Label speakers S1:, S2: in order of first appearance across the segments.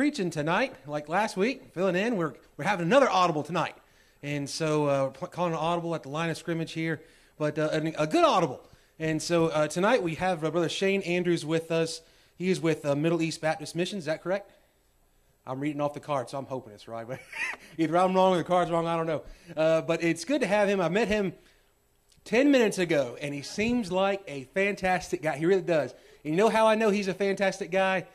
S1: preaching tonight, like last week, filling in. We're, we're having another audible tonight. And so uh, we're calling an audible at the line of scrimmage here, but uh, a, a good audible. And so uh, tonight we have uh, Brother Shane Andrews with us. He is with uh, Middle East Baptist Mission. Is that correct? I'm reading off the card, so I'm hoping it's right. But either I'm wrong or the card's wrong, I don't know. Uh, but it's good to have him. I met him 10 minutes ago, and he seems like a fantastic guy. He really does. And you know how I know he's a fantastic guy?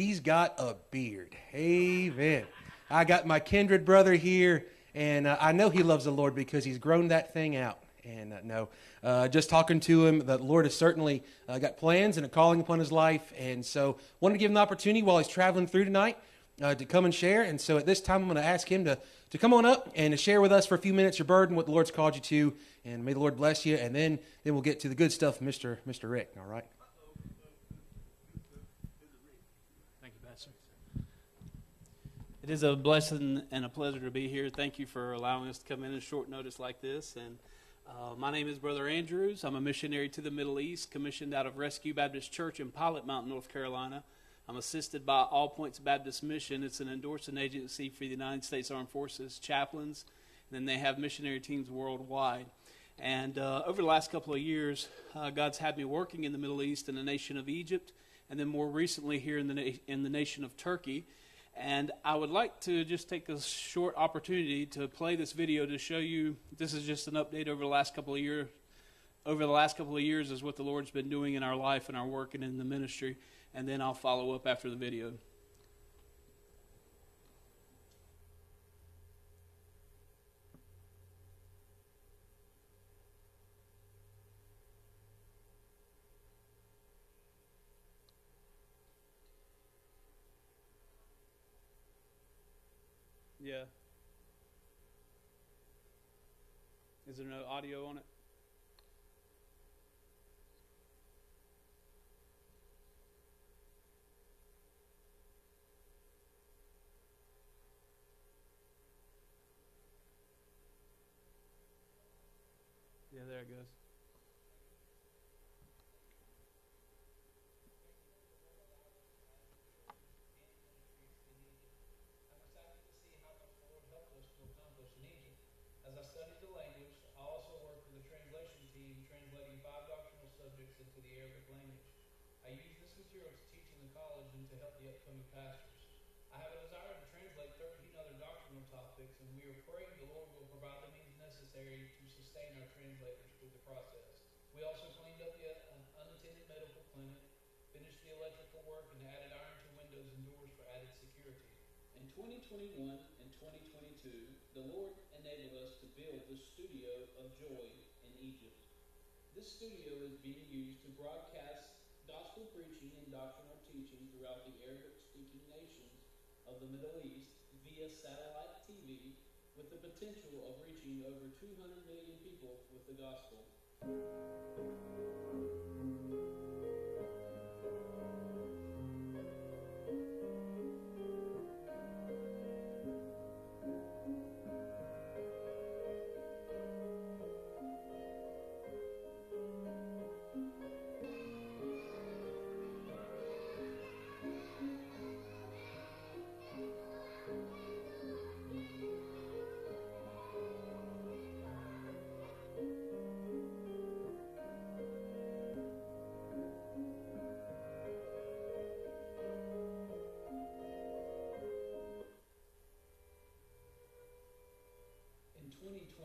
S1: He's got a beard. Amen. I got my kindred brother here, and uh, I know he loves the Lord because he's grown that thing out. And uh, no, uh, just talking to him, the Lord has certainly uh, got plans and a calling upon his life. And so, wanted to give him the opportunity while he's traveling through tonight uh, to come and share. And so, at this time, I'm going to ask him to, to come on up and to share with us for a few minutes your burden, what the Lord's called you to. And may the Lord bless you. And then, then we'll get to the good stuff, Mr. Mr. Rick. All right.
S2: It is a blessing and a pleasure to be here. Thank you for allowing us to come in at short notice like this. And uh, my name is Brother Andrews. I'm a missionary to the Middle East, commissioned out of Rescue Baptist Church in Pilot Mountain, North Carolina. I'm assisted by All Points Baptist Mission. It's an endorsing agency for the United States Armed Forces chaplains, and then they have missionary teams worldwide. And uh, over the last couple of years, uh, God's had me working in the Middle East in the nation of Egypt, and then more recently here in the na- in the nation of Turkey. And I would like to just take a short opportunity to play this video to show you. This is just an update over the last couple of years. Over the last couple of years, is what the Lord's been doing in our life and our work and in the ministry. And then I'll follow up after the video. Yeah. Is there no audio on it? Yeah, there it goes.
S3: I'm excited to see how much the Lord helped us to accomplish in Egypt. As I studied the language, I also worked with the translation team, translating five doctrinal subjects into the Arabic language. I use this material to teach in the college and to help the upcoming pastors. I have a desire to translate 13 other doctrinal topics, and we are praying the Lord will provide the means necessary to sustain our translators through the process. We also cleaned up the un- unattended medical clinic, finished the electrical work, and added iron to windows and doors for added security.
S2: In 2021 and 2022, the Lord enabled us to build the Studio of Joy. This studio is being used to broadcast gospel preaching and doctrinal teaching throughout the Arabic speaking nations of the Middle East via satellite TV with the potential of reaching over 200 million people with the gospel.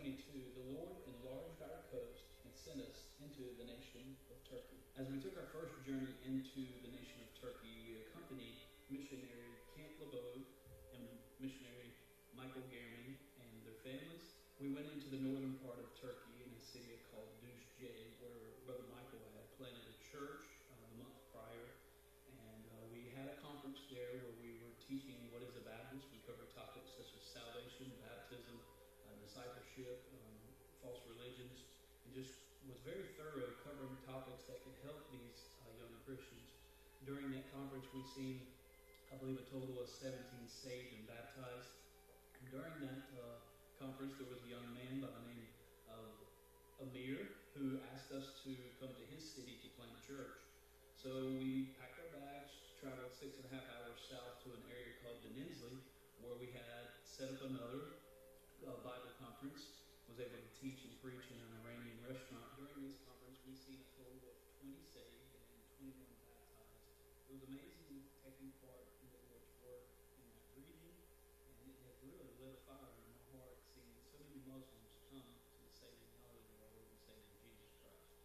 S2: 2022, the Lord enlarged our coast and sent us into the nation of Turkey. As we took our first journey into the nation of Turkey, we accompanied missionary Camp LeBeau and missionary Michael Gehrman and their families. We went into the northern part of Turkey in a city called Düzce, where Brother Michael had planted a church uh, the month prior. And uh, we had a conference there where we were teaching what is a Baptist. We covered topics such as salvation, baptism, discipleship, um, false religions, and just was very thorough covering topics that could help these uh, young Christians. During that conference, we seen, I believe, a total of 17 saved and baptized. And during that uh, conference, there was a young man by the name of Amir who asked us to come to his city to plant a church. So we packed our bags, traveled six and a half hours south to an area called where we had set up another uh, Bible conference, was able to teach and preach in an Iranian restaurant. During this conference, we seen a total of 20 saved and 21 baptized. It was amazing taking part in the Lord's work in that region, and it has really lit a fire in my heart seeing so many Muslims come to the saving knowledge of our Lord and Savior Jesus Christ.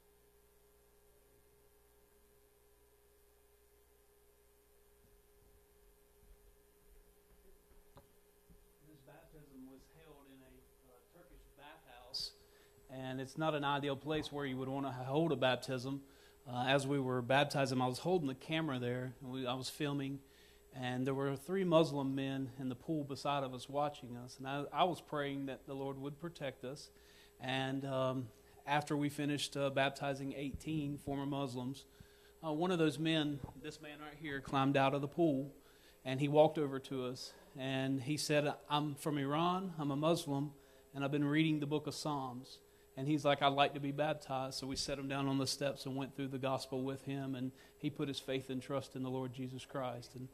S2: This baptism was held in a uh, Turkish bathhouse, and it's not an ideal place where you would want to hold a baptism. Uh, as we were baptizing, I was holding the camera there, and we, I was filming, and there were three Muslim men in the pool beside of us watching us, and I, I was praying that the Lord would protect us. And um, after we finished uh, baptizing 18 former Muslims, uh, one of those men, this man right here, climbed out of the pool, and he walked over to us, and he said, "I'm from Iran. I'm a Muslim, and I've been reading the book of Psalms." And he's like, I'd like to be baptized. So we set him down on the steps and went through the gospel with him. And he put his faith and trust in the Lord Jesus Christ. And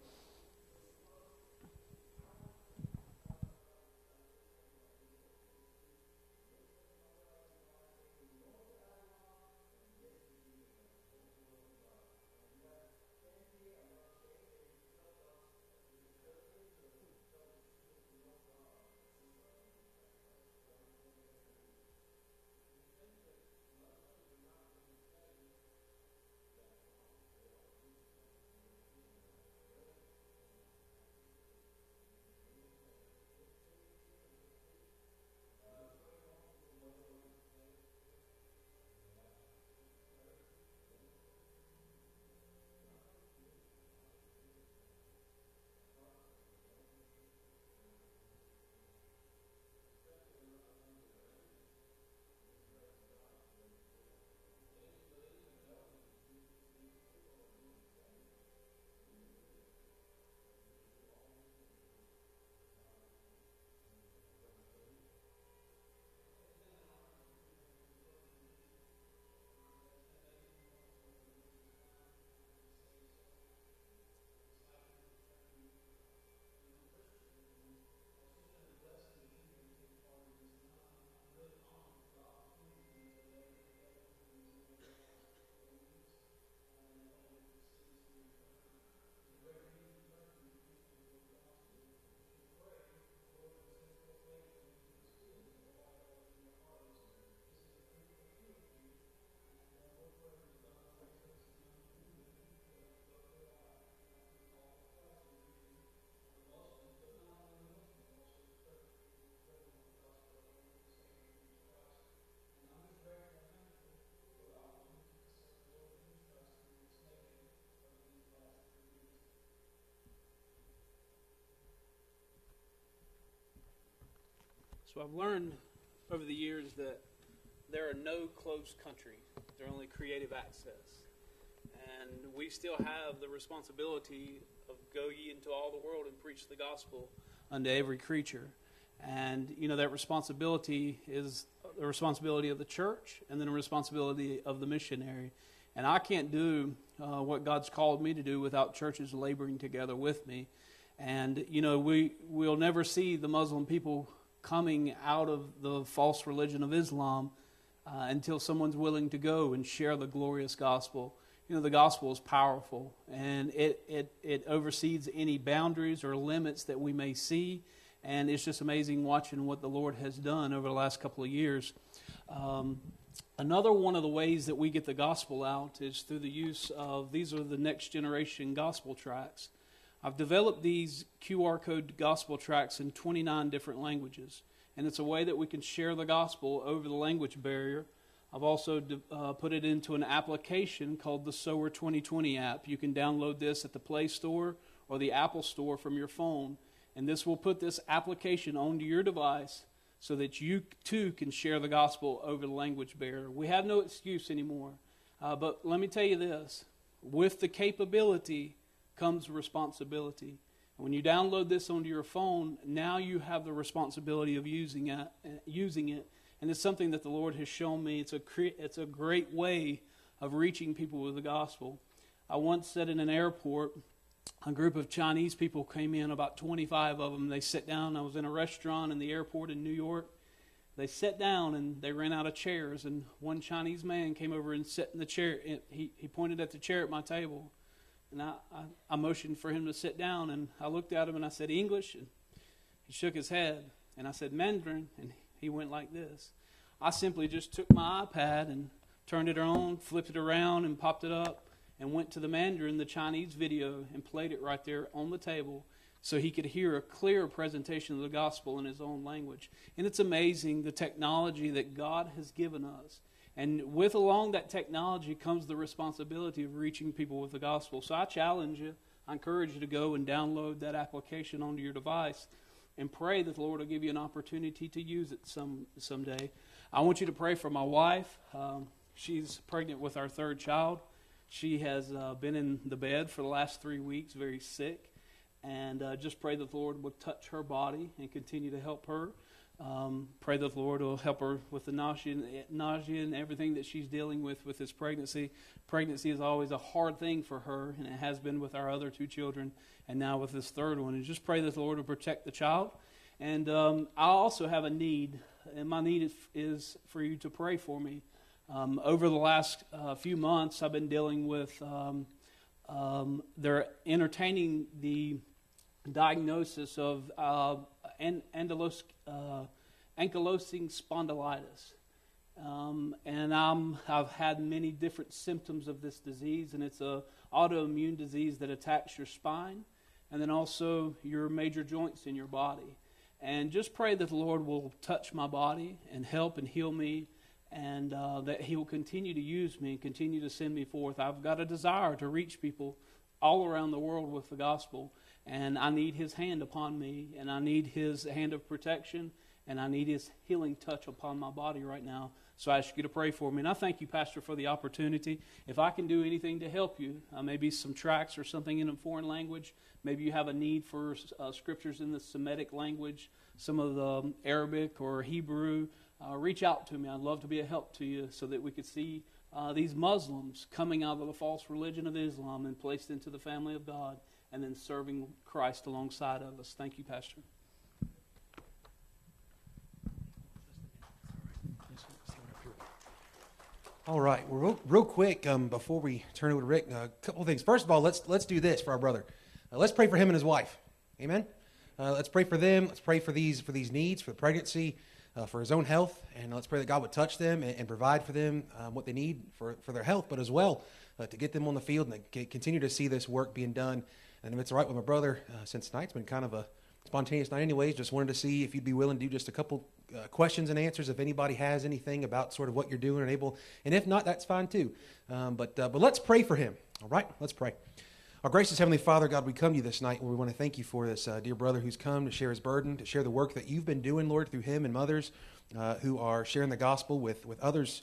S2: So I've learned over the years that there are no closed countries. There are only creative access. And we still have the responsibility of go ye into all the world and preach the gospel unto every creature. And, you know, that responsibility is the responsibility of the church and then the responsibility of the missionary. And I can't do uh, what God's called me to do without churches laboring together with me. And, you know, we, we'll never see the Muslim people coming out of the false religion of Islam uh, until someone's willing to go and share the glorious gospel. You know, the gospel is powerful and it, it, it oversees any boundaries or limits that we may see. And it's just amazing watching what the Lord has done over the last couple of years. Um, another one of the ways that we get the gospel out is through the use of these are the next generation gospel tracts. I've developed these QR code gospel tracts in 29 different languages, and it's a way that we can share the gospel over the language barrier. I've also uh, put it into an application called the Sower 2020 app. You can download this at the Play Store or the Apple Store from your phone, and this will put this application onto your device so that you too can share the gospel over the language barrier. We have no excuse anymore. Uh, but let me tell you this with the capability comes responsibility. And when you download this onto your phone, now you have the responsibility of using it, using it. And it's something that the Lord has shown me. It's a, cre- it's a great way of reaching people with the gospel. I once said in an airport a group of Chinese people came in, about 25 of them. They sat down. I was in a restaurant in the airport in New York. They sat down and they ran out of chairs. And one Chinese man came over and sat in the chair. He, he pointed at the chair at my table. And I, I, I motioned for him to sit down. And I looked at him and I said, English? And he shook his head. And I said, Mandarin. And he went like this. I simply just took my iPad and turned it on, flipped it around, and popped it up and went to the Mandarin, the Chinese video, and played it right there on the table so he could hear a clear presentation of the gospel in his own language. And it's amazing the technology that God has given us. And with along that technology comes the responsibility of reaching people with the gospel. So I challenge you, I encourage you to go and download that application onto your device and pray that the Lord will give you an opportunity to use it some someday. I want you to pray for my wife. Um, she's pregnant with our third child. She has uh, been in the bed for the last three weeks, very sick. And uh, just pray that the Lord would touch her body and continue to help her. Um, pray that the Lord will help her with the nausea, nausea and everything that she's dealing with with this pregnancy. Pregnancy is always a hard thing for her, and it has been with our other two children, and now with this third one. And just pray that the Lord will protect the child. And um, I also have a need, and my need is, for you to pray for me. Um, over the last uh, few months, I've been dealing with, um, um, they're entertaining the diagnosis of uh, andalos, uh, ankylosing spondylitis. Um, and I'm, I've had many different symptoms of this disease, and it's a autoimmune disease that attacks your spine and then also your major joints in your body. And just pray that the Lord will touch my body and help and heal me and uh, that He will continue to use me and continue to send me forth. I've got a desire to reach people all around the world with the gospel, and I need His hand upon me, and I need His hand of protection, and I need His healing touch upon my body right now. So I ask you to pray for me. And I thank you, Pastor, for the opportunity. If I can do anything to help you, uh, maybe some tracts or something in a foreign language, maybe you have a need for uh, scriptures in the Semitic language, some of the um, Arabic or Hebrew uh, reach out to me. I'd love to be a help to you so that we could see uh, these Muslims coming out of the false religion of Islam and placed into the family of God and then serving Christ alongside of us. Thank you, Pastor.
S1: All right. Well, real, real quick um, before we turn over to Rick, a couple of things. First of all, let's let's do this for our brother. Uh, let's pray for him and his wife. Amen. Uh, let's pray for them. Let's pray for these for these needs for the pregnancy uh, for his own health. And let's pray that God would touch them and, and provide for them um, what they need for, for their health, but as well uh, to get them on the field and continue to see this work being done. And if it's all right with my brother, uh, since tonight's been kind of a spontaneous night, anyways, just wanted to see if you'd be willing to do just a couple uh, questions and answers if anybody has anything about sort of what you're doing and able. And if not, that's fine too. Um, but, uh, but let's pray for him. All right? Let's pray. Our gracious Heavenly Father, God, we come to you this night and we want to thank you for this uh, dear brother who's come to share his burden, to share the work that you've been doing, Lord, through him and mothers uh, who are sharing the gospel with, with others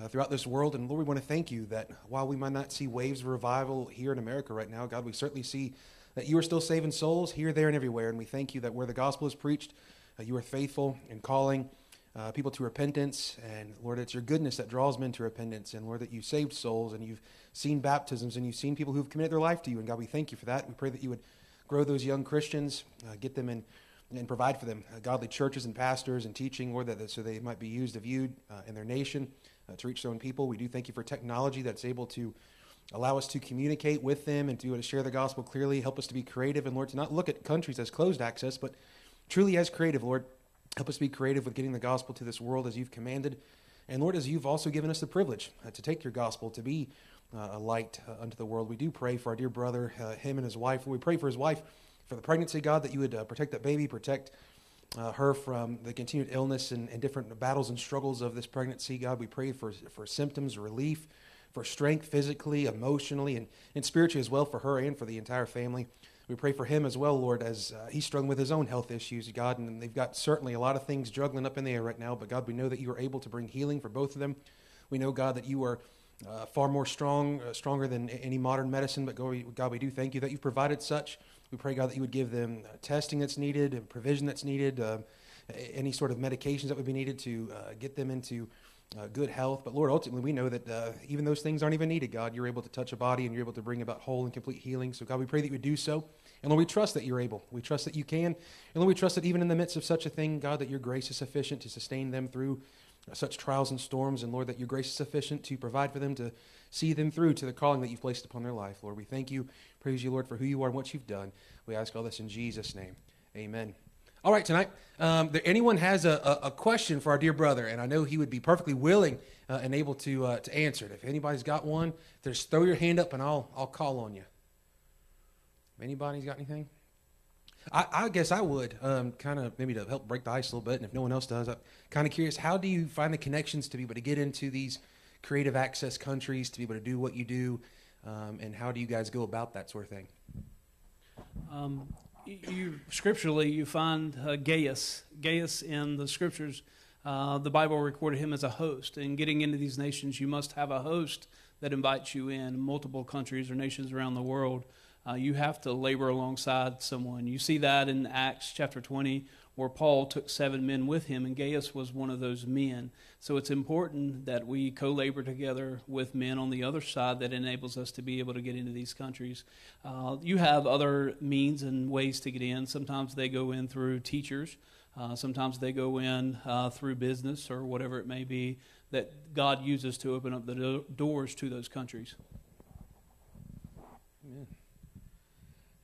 S1: uh, throughout this world. And Lord, we want to thank you that while we might not see waves of revival here in America right now, God, we certainly see that you are still saving souls here, there, and everywhere. And we thank you that where the gospel is preached, uh, you are faithful in calling uh, people to repentance. And Lord, it's your goodness that draws men to repentance. And Lord, that you saved souls and you've seen baptisms and you've seen people who've committed their life to you. And God, we thank you for that. We pray that you would grow those young Christians, uh, get them in and provide for them uh, godly churches and pastors and teaching, Lord, that so they might be used of you uh, in their nation to reach their own people. We do thank you for technology that's able to allow us to communicate with them and to, to share the gospel clearly. Help us to be creative and Lord, to not look at countries as closed access, but truly as creative, Lord. Help us be creative with getting the gospel to this world as you've commanded. And Lord, as you've also given us the privilege uh, to take your gospel, to be uh, a light uh, unto the world, we do pray for our dear brother, uh, him and his wife. We pray for his wife for the pregnancy, God, that you would uh, protect that baby, protect uh, her from the continued illness and, and, different battles and struggles of this pregnancy. God, we pray for, for symptoms, relief, for strength physically, emotionally, and, and spiritually as well for her and for the entire family. We pray for him as well, Lord, as uh, he's struggling with his own health issues, God, and they've got certainly a lot of things juggling up in the air right now, but God, we know that you are able to bring healing for both of them. We know, God, that you are uh, far more strong, uh, stronger than any modern medicine, but God, we do thank you that you've provided such. We pray, God, that you would give them uh, testing that's needed and provision that's needed, uh, any sort of medications that would be needed to uh, get them into uh, good health. But Lord, ultimately, we know that uh, even those things aren't even needed, God. You're able to touch a body and you're able to bring about whole and complete healing. So, God, we pray that you would do so. And Lord, we trust that you're able. We trust that you can. And Lord, we trust that even in the midst of such a thing, God, that your grace is sufficient to sustain them through such trials and storms. And Lord, that your grace is sufficient to provide for them to see them through to the calling that you've placed upon their life. Lord, we thank you, praise you, Lord, for who you are and what you've done. We ask all this in Jesus' name. Amen. All right, tonight, um, there, anyone has a, a, a, question for our dear brother, and I know he would be perfectly willing uh, and able to uh, to answer it. If anybody's got one, just throw your hand up, and I'll I'll call on you. Anybody's got anything? I, I guess I would um, kind of maybe to help break the ice a little bit, and if no one else does, I'm kind of curious. How do you find the connections to be able to get into these creative access countries to be able to do what you do, um, and how do you guys go about that sort of thing?
S2: Um, you scripturally you find uh, Gaius. Gaius in the scriptures, uh, the Bible recorded him as a host. And getting into these nations, you must have a host that invites you in. Multiple countries or nations around the world, uh, you have to labor alongside someone. You see that in Acts chapter 20, where Paul took seven men with him, and Gaius was one of those men. So it's important that we co labor together with men on the other side that enables us to be able to get into these countries. Uh, you have other means and ways to get in. Sometimes they go in through teachers, uh, sometimes they go in uh, through business or whatever it may be that God uses to open up the do- doors to those countries.
S1: Amen.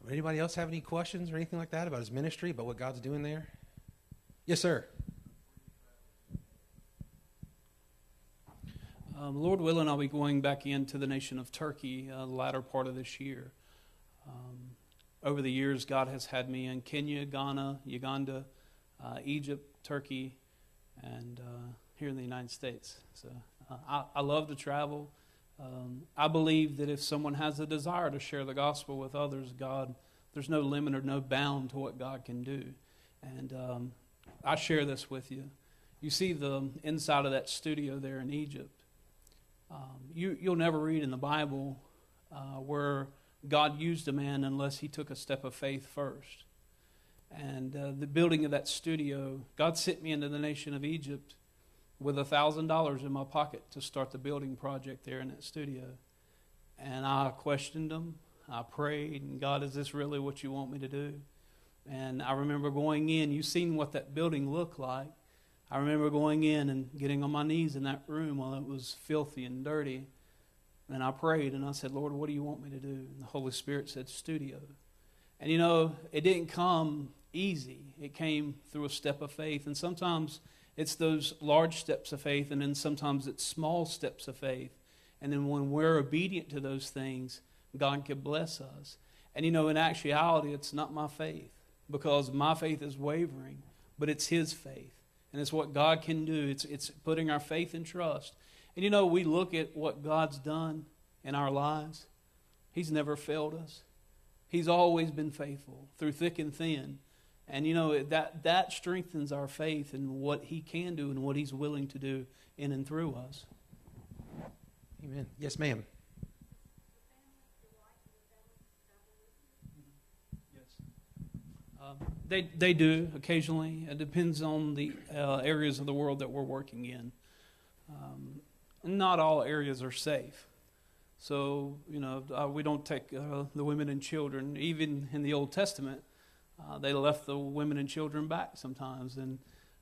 S1: Anybody else have any questions or anything like that about his ministry, about what God's doing there? Yes, sir.
S2: Um, Lord willing, I'll be going back into the nation of Turkey uh, the latter part of this year. Um, over the years, God has had me in Kenya, Ghana, Uganda, uh, Egypt, Turkey, and uh, here in the United States. So uh, I, I, love to travel. Um, I believe that if someone has a desire to share the gospel with others, God, there's no limit or no bound to what God can do. And um, I share this with you. You see the inside of that studio there in Egypt. Um, you, you'll never read in the Bible uh, where God used a man unless he took a step of faith first. And uh, the building of that studio, God sent me into the nation of Egypt with a thousand dollars in my pocket to start the building project there in that studio. And I questioned him. I prayed, and God, is this really what you want me to do? And I remember going in, you've seen what that building looked like. I remember going in and getting on my knees in that room while it was filthy and dirty. And I prayed and I said, Lord, what do you want me to do? And the Holy Spirit said, Studio. And you know, it didn't come easy, it came through a step of faith. And sometimes it's those large steps of faith, and then sometimes it's small steps of faith. And then when we're obedient to those things, God can bless us. And you know, in actuality, it's not my faith because my faith is wavering, but it's His faith. And it's what God can do. It's, it's putting our faith and trust. And you know, we look at what God's done in our lives, He's never failed us. He's always been faithful through thick and thin. And you know, that, that strengthens our faith in what He can do and what He's willing to do in and through us.
S1: Amen. Yes, ma'am.
S2: Um, they, they do occasionally. It depends on the uh, areas of the world that we're working in. Um, not all areas are safe. So, you know, uh, we don't take uh, the women and children. Even in the Old Testament, uh, they left the women and children back sometimes. And,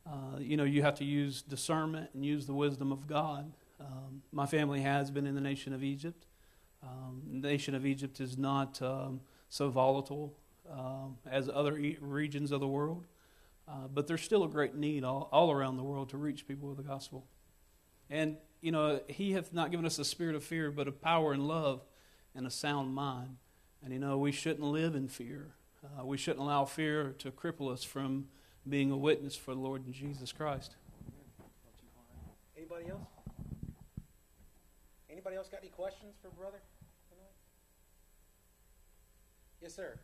S2: uh, you know, you have to use discernment and use the wisdom of God. Um, my family has been in the nation of Egypt. Um, the nation of Egypt is not um, so volatile um, as other e- regions of the world. Uh, but there's still a great need all, all around the world to reach people with the gospel. And, you know, He hath not given us a spirit of fear, but of power and love and a sound mind. And, you know, we shouldn't live in fear. Uh, we shouldn't allow fear to cripple us from being a witness for the Lord and Jesus Christ.
S1: Anybody else? Anybody else got any questions for brother? Yes, sir.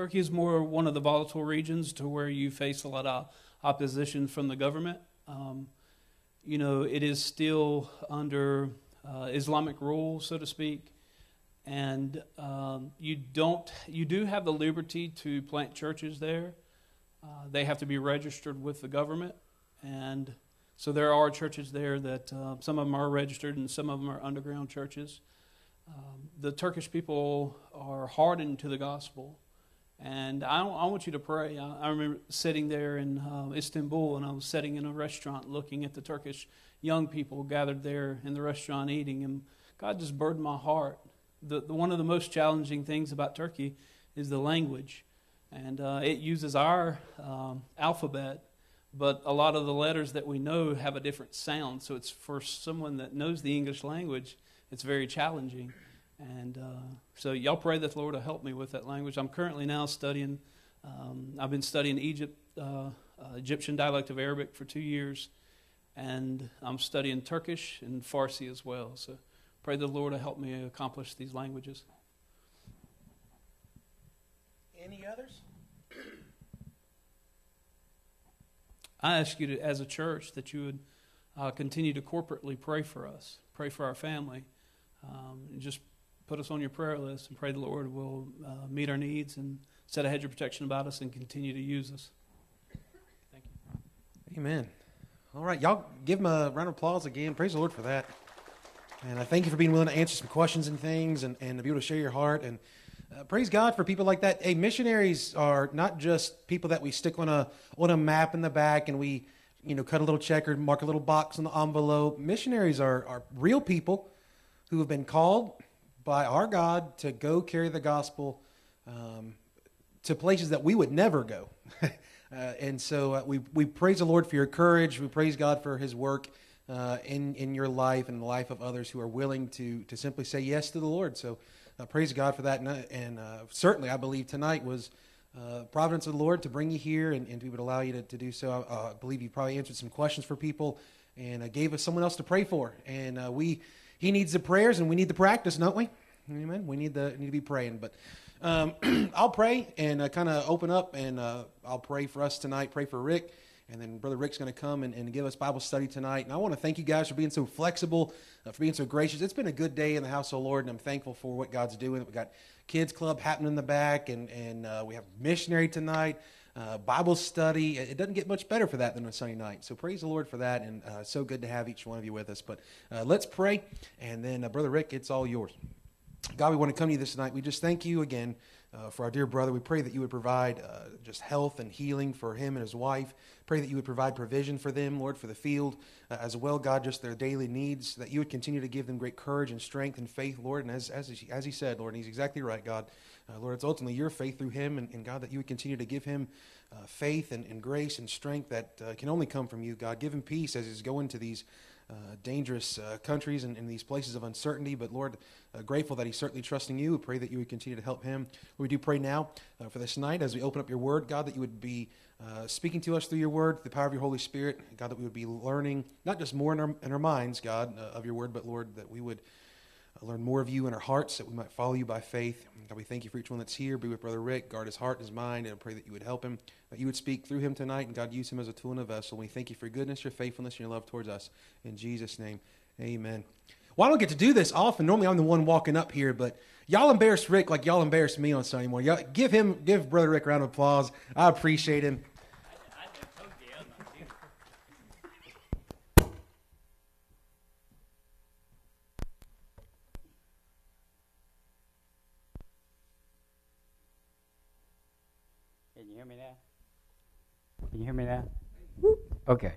S2: Turkey is more one of the volatile regions to where you face a lot of opposition from the government. Um, you know, it is still under uh, Islamic rule, so to speak. and um, you don't you do have the liberty to plant churches there. Uh, they have to be registered with the government, and so there are churches there that uh, some of them are registered and some of them are underground churches. Um, the Turkish people are hardened to the gospel, and I, I want you to pray. I, I remember sitting there in uh, Istanbul, and I was sitting in a restaurant looking at the Turkish young people gathered there in the restaurant eating, and God just burdened my heart. The, the one of the most challenging things about Turkey is the language, and uh, it uses our um, alphabet, but a lot of the letters that we know have a different sound. So it's for someone that knows the English language, it's very challenging. And uh, so y'all pray that the Lord will help me with that language. I'm currently now studying. Um, I've been studying Egypt, uh, uh, Egyptian dialect of Arabic for two years, and I'm studying Turkish and Farsi as well. So pray the Lord will help me accomplish these languages.
S1: Any others?
S2: I ask you to, as a church that you would uh, continue to corporately pray for us, pray for our family, um, and just put us on your prayer list and pray the Lord will uh, meet our needs and set a hedge of protection about us and continue to use us. Thank you.
S1: Amen. All right, y'all give him a round of applause again. Praise the Lord for that. And I thank you for being willing to answer some questions and things and, and to be able to share your heart. And uh, praise God for people like that. Hey, missionaries are not just people that we stick on a on a map in the back and we, you know, cut a little check or mark a little box on the envelope. Missionaries are, are real people who have been called by our God to go carry the gospel um, to places that we would never go. uh, and so uh, we, we praise the Lord for your courage. We praise God for his work uh, in, in your life and the life of others who are willing to, to simply say yes to the Lord. So uh, praise God for that. And, uh, and uh, certainly, I believe tonight was uh, providence of the Lord to bring you here and, and we would allow you to, to do so. I believe you probably answered some questions for people and uh, gave us someone else to pray for. And we he needs the prayers and we need the practice, don't we? Amen. We need the need to be praying. But um, I'll pray and uh, kind of open up and uh, I'll pray for us tonight. Pray for Rick. And then Brother Rick's going to come and, and give us Bible study tonight. And I want to thank you guys for being so flexible, uh, for being so gracious. It's been a good day in the house of the Lord, and I'm thankful for what God's doing. We've got kids club happening in the back, and, and uh, we have missionary tonight, uh, Bible study. It doesn't get much better for that than a Sunday night. So praise the Lord for that, and uh, so good to have each one of you with us. But uh, let's pray, and then uh, Brother Rick, it's all yours. God, we want to come to you this night. We just thank you again uh, for our dear brother. We pray that you would provide uh, just health and healing for him and his wife. Pray that you would provide provision for them, Lord, for the field uh, as well, God, just their daily needs. That you would continue to give them great courage and strength and faith, Lord. And as, as, he, as he said, Lord, and he's exactly right, God. Uh, Lord, it's ultimately your faith through him, and, and God, that you would continue to give him uh, faith and, and grace and strength that uh, can only come from you, God. Give him peace as he's going to these dangerous uh, countries and in these places of uncertainty. But Lord, uh, grateful that he's certainly trusting you. We pray that you would continue to help him. We do pray now uh, for this night as we open up your word, God, that you would be uh, speaking to us through your word, the power of your Holy Spirit. God, that we would be learning not just more in our, in our minds, God, uh, of your word, but Lord, that we would learn more of you in our hearts, that we might follow you by faith. God, we thank you for each one that's here. Be with Brother Rick, guard his heart and his mind, and I pray that you would help him, that you would speak through him tonight, and God, use him as a tool and a vessel. We thank you for your goodness, your faithfulness, and your love towards us. In Jesus' name, amen. Well, I don't get to do this often. Normally, I'm the one walking up here, but y'all embarrass Rick like y'all embarrass me on Sunday morning. Y'all, give him, give Brother Rick a round of applause. I appreciate him.
S4: Can you hear me now? Can you hear me now? Okay,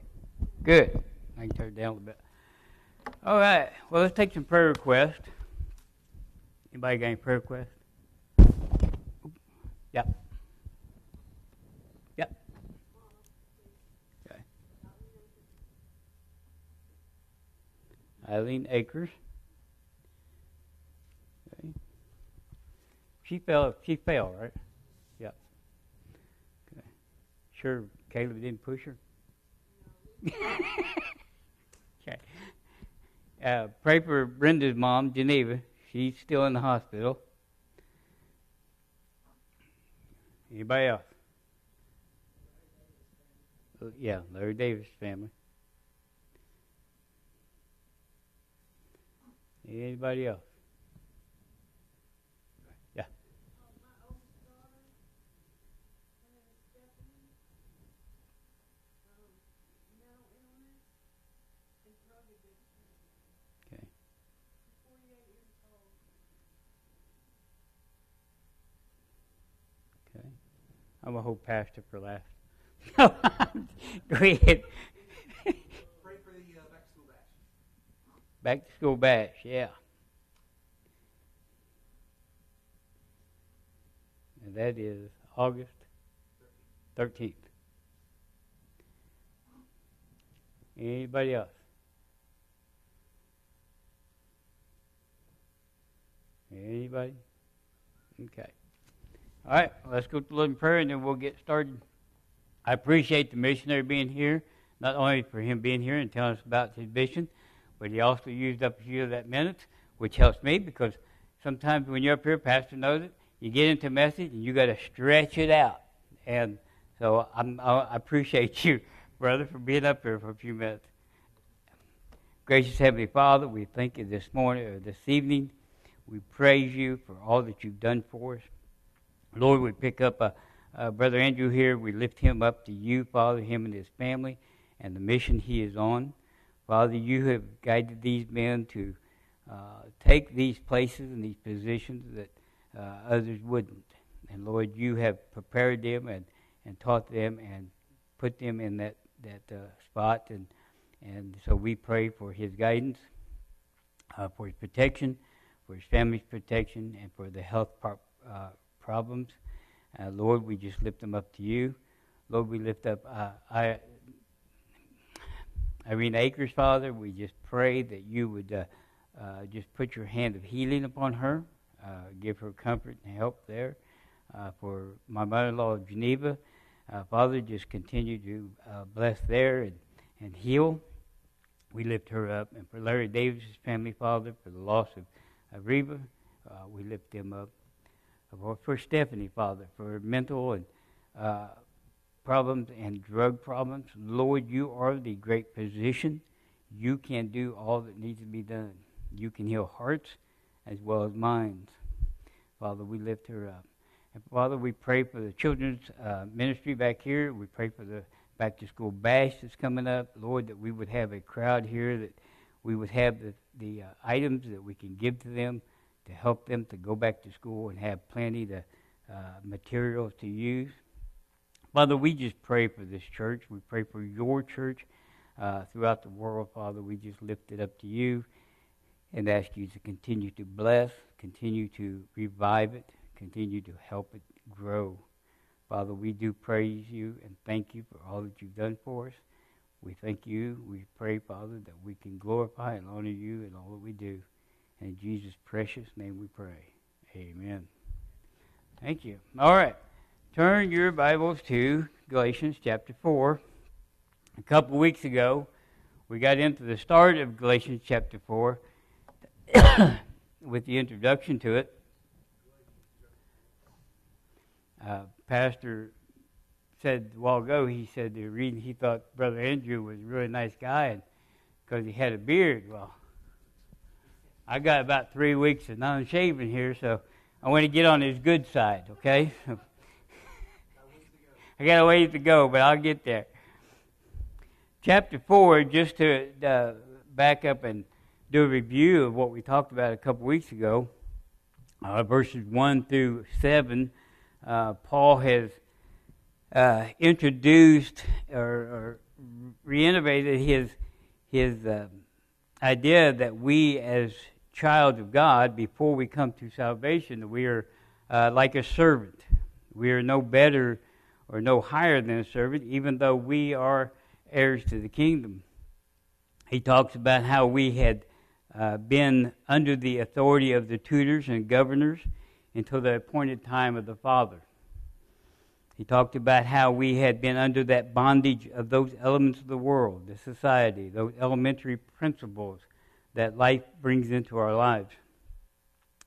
S4: good. I can turn it down a little bit. All right, well, let's take some prayer requests. Anybody got any prayer requests? Yep. Yep. Okay. Eileen Akers. Okay. She fell. She fell, right? Yep. Okay. Sure, Caleb didn't push her. okay. Uh, pray for Brenda's mom, Geneva. She's still in the hospital. Anybody else? Uh, Yeah, Larry Davis family. Anybody else? I'm a whole pastor for last. Go ahead.
S1: Pray for the uh, back to school bash.
S4: Back to school bash, yeah. And that is August 13th. Anybody else? Anybody? Okay. All right, let's go to the Lord in prayer and then we'll get started. I appreciate the missionary being here, not only for him being here and telling us about his mission, but he also used up a few of that minutes, which helps me because sometimes when you're up here, Pastor knows it, you get into a message and you got to stretch it out. And so I'm, I appreciate you, brother, for being up here for a few minutes. Gracious Heavenly Father, we thank you this morning or this evening. We praise you for all that you've done for us. Lord, we pick up uh, uh, Brother Andrew here. We lift him up to you, Father, him and his family, and the mission he is on. Father, you have guided these men to uh, take these places and these positions that uh, others wouldn't. And Lord, you have prepared them and, and taught them and put them in that, that uh, spot. And, and so we pray for his guidance, uh, for his protection, for his family's protection, and for the health pro- uh, problems. Uh, Lord, we just lift them up to you. Lord, we lift up uh, I, Irene Akers, Father. We just pray that you would uh, uh, just put your hand of healing upon her, uh, give her comfort and help there. Uh, for my mother-in-law, of Geneva, Father, just continue to bless there and, and heal. We lift her up. And for Larry Davis' family, Father, for the loss of, of Reba, we lift them up for, Stephanie, Father, for mental and uh, problems and drug problems. Lord, you are the great physician. You can do all that needs to be done. You can heal hearts as well as minds. Father, we lift her up. And Father, we pray for the children's uh, ministry back here. We pray for the back to school bash that's coming up. Lord, that we would have a crowd here, that we would have the, the uh, items that we can give to them to help them to go back to school and have plenty of uh, materials to use. Father, we just pray for this church. We pray for your church uh, throughout the world, Father. We just lift it up to you and ask you to continue to bless, continue to revive it, continue to help it grow. Father, we do praise you and thank you for all that you've done for us. We thank you. We pray, Father, that we can glorify and honor you in all that we do. In Jesus' precious name we pray. Amen. Thank you. All right. Turn your Bibles to Galatians chapter 4. A couple weeks ago, we got into the start of Galatians chapter 4 with the introduction to it. Uh, Pastor said a while ago, he said the reason he thought Brother Andrew was a really nice guy because he had a beard. Well, I got about three weeks of non shaving here, so I want to get on his good side, okay? I got a ways to go, but I'll get there. Chapter 4, just to uh, back up and do a review of what we talked about a couple weeks ago, uh, verses 1 through 7, uh, Paul has uh, introduced or, or renovated his, his uh, idea that we as child of God before we come to salvation. We are uh, like a servant. We are no better or no higher than a servant, even though we are heirs to the kingdom. He talks about how we had uh, been under the authority of the tutors and governors until the appointed time of the Father. He talked about how we had been under that bondage of those elements of the world, the society, those elementary principles that life brings into our lives.